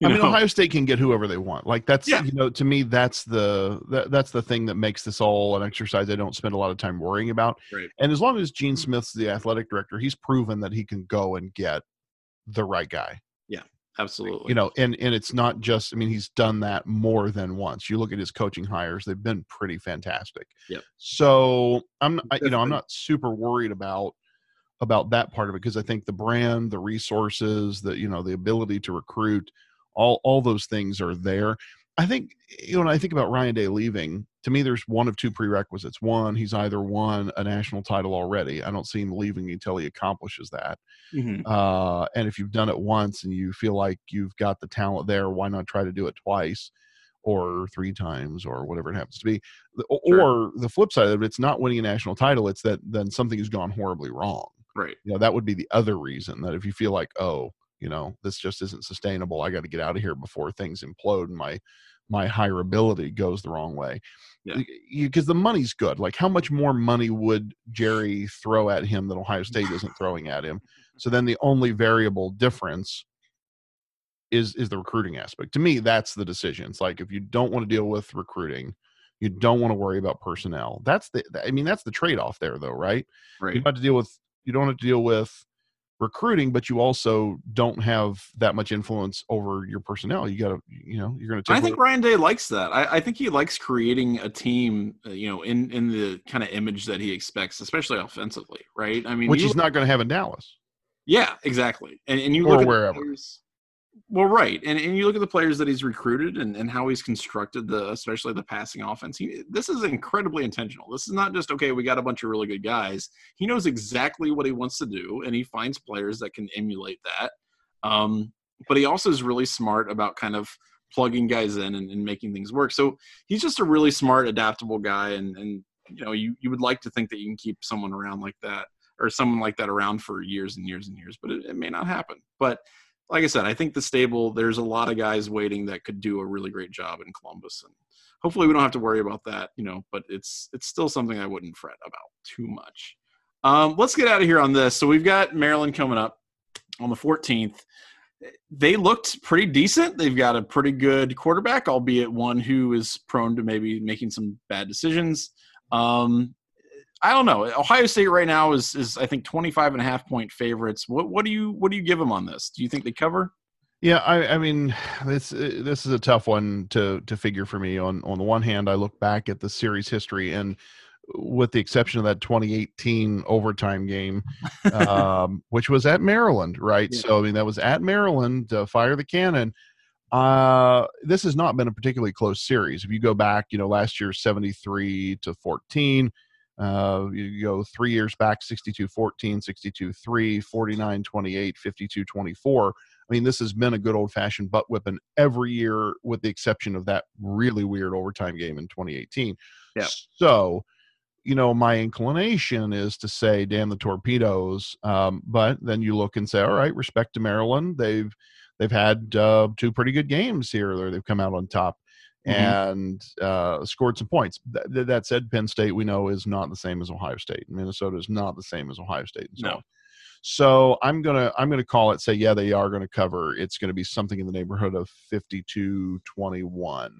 mean, know. Ohio State can get whoever they want. Like that's yeah. you know, to me, that's the that, that's the thing that makes this all an exercise. I don't spend a lot of time worrying about. Right. And as long as Gene Smith's the athletic director, he's proven that he can go and get the right guy. Yeah, absolutely. You know, and and it's not just. I mean, he's done that more than once. You look at his coaching hires; they've been pretty fantastic. Yeah. So I'm, I, you know, I'm not super worried about about that part of it because I think the brand, the resources, the you know the ability to recruit, all all those things are there. I think you know when I think about Ryan Day leaving, to me there's one of two prerequisites. One, he's either won a national title already. I don't see him leaving until he accomplishes that. Mm-hmm. Uh, and if you've done it once and you feel like you've got the talent there, why not try to do it twice? or three times or whatever it happens to be or sure. the flip side of it it's not winning a national title it's that then something has gone horribly wrong right. you know that would be the other reason that if you feel like oh you know this just isn't sustainable i got to get out of here before things implode and my my higher ability goes the wrong way because the money's good like how much more money would jerry throw at him that ohio state isn't throwing at him? So then the only variable difference is is the recruiting aspect. To me that's the decision. It's like if you don't want to deal with recruiting you don't want to worry about personnel. That's the i mean that's the trade-off there though right? Right. you have to deal with you don't have to deal with recruiting, but you also don't have that much influence over your personnel. You got to, you know, you're going to. I think Ryan Day likes that. I, I, think he likes creating a team, uh, you know, in in the kind of image that he expects, especially offensively, right? I mean, which he's not going to have in Dallas. Yeah, exactly. And and you or look wherever. At players, well, right, and and you look at the players that he's recruited and, and how he's constructed the, especially the passing offense. He, this is incredibly intentional. This is not just okay. We got a bunch of really good guys. He knows exactly what he wants to do, and he finds players that can emulate that. Um, but he also is really smart about kind of plugging guys in and, and, making things work. So he's just a really smart, adaptable guy, and and you know you you would like to think that you can keep someone around like that or someone like that around for years and years and years, but it, it may not happen. But like I said, I think the stable, there's a lot of guys waiting that could do a really great job in Columbus. And hopefully we don't have to worry about that, you know, but it's it's still something I wouldn't fret about too much. Um, let's get out of here on this. So we've got Maryland coming up on the 14th. They looked pretty decent. They've got a pretty good quarterback, albeit one who is prone to maybe making some bad decisions. Um, I don't know. Ohio State right now is is I think 25 and a half point favorites. What what do you what do you give them on this? Do you think they cover? Yeah, I, I mean this this is a tough one to to figure for me. On on the one hand, I look back at the series history and with the exception of that 2018 overtime game, um, which was at Maryland, right? Yeah. So I mean that was at Maryland. Uh, fire the cannon. Uh, this has not been a particularly close series. If you go back, you know, last year 73 to 14 uh, you go three years back 62 14, 62 3, 49 28, 52 24. I mean, this has been a good old fashioned butt whipping every year, with the exception of that really weird overtime game in 2018. Yeah. So, you know, my inclination is to say, damn the torpedoes. Um, but then you look and say, all right, respect to Maryland. They've they've had uh, two pretty good games here. They've come out on top. And uh, scored some points. Th- that said, Penn State we know is not the same as Ohio State. Minnesota is not the same as Ohio State. And so, no. so I'm gonna I'm gonna call it. Say yeah, they are going to cover. It's going to be something in the neighborhood of 52-21.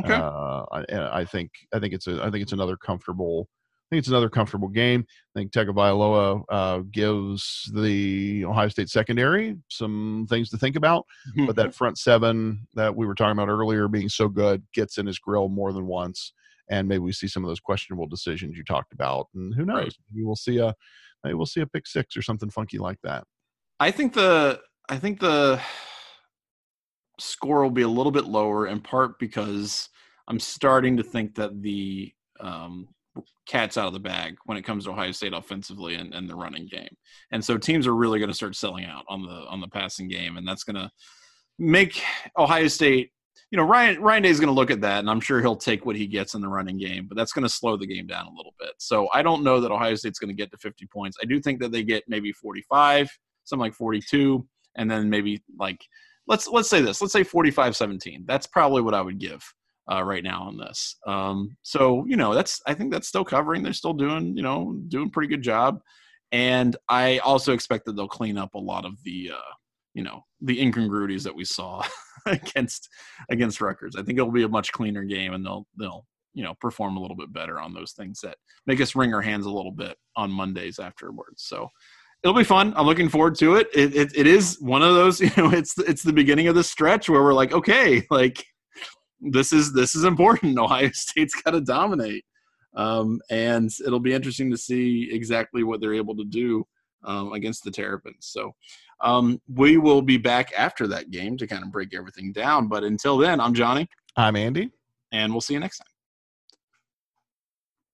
Okay. Uh, I, I think I think it's a I think it's another comfortable think it's another comfortable game. I think Tagovailoa uh, gives the Ohio State secondary some things to think about, but that front seven that we were talking about earlier being so good gets in his grill more than once, and maybe we see some of those questionable decisions you talked about, and who knows? Right. Maybe we'll see a maybe we'll see a pick six or something funky like that. I think the I think the score will be a little bit lower in part because I'm starting to think that the um, cat's out of the bag when it comes to Ohio State offensively and, and the running game. And so teams are really going to start selling out on the on the passing game, and that's going to make Ohio State. You know, Ryan Ryan Day is going to look at that, and I'm sure he'll take what he gets in the running game, but that's going to slow the game down a little bit. So I don't know that Ohio State's going to get to 50 points. I do think that they get maybe 45, something like 42, and then maybe like let's let's say this, let's say 45-17. That's probably what I would give uh, right now on this. Um, so you know, that's I think that's still covering. They're still doing you know doing pretty good job, and I also expect that they'll clean up a lot of the uh, you know the incongruities that we saw against against Rutgers. I think it'll be a much cleaner game, and they'll they'll you know perform a little bit better on those things that make us wring our hands a little bit on Mondays afterwards. So it'll be fun. I'm looking forward to it. It, it. it is one of those, you know, it's it's the beginning of the stretch where we're like, okay, like this is this is important. Ohio State's got to dominate, um, and it'll be interesting to see exactly what they're able to do um, against the Terrapins. So um, we will be back after that game to kind of break everything down. But until then, I'm Johnny. I'm Andy. And we'll see you next time.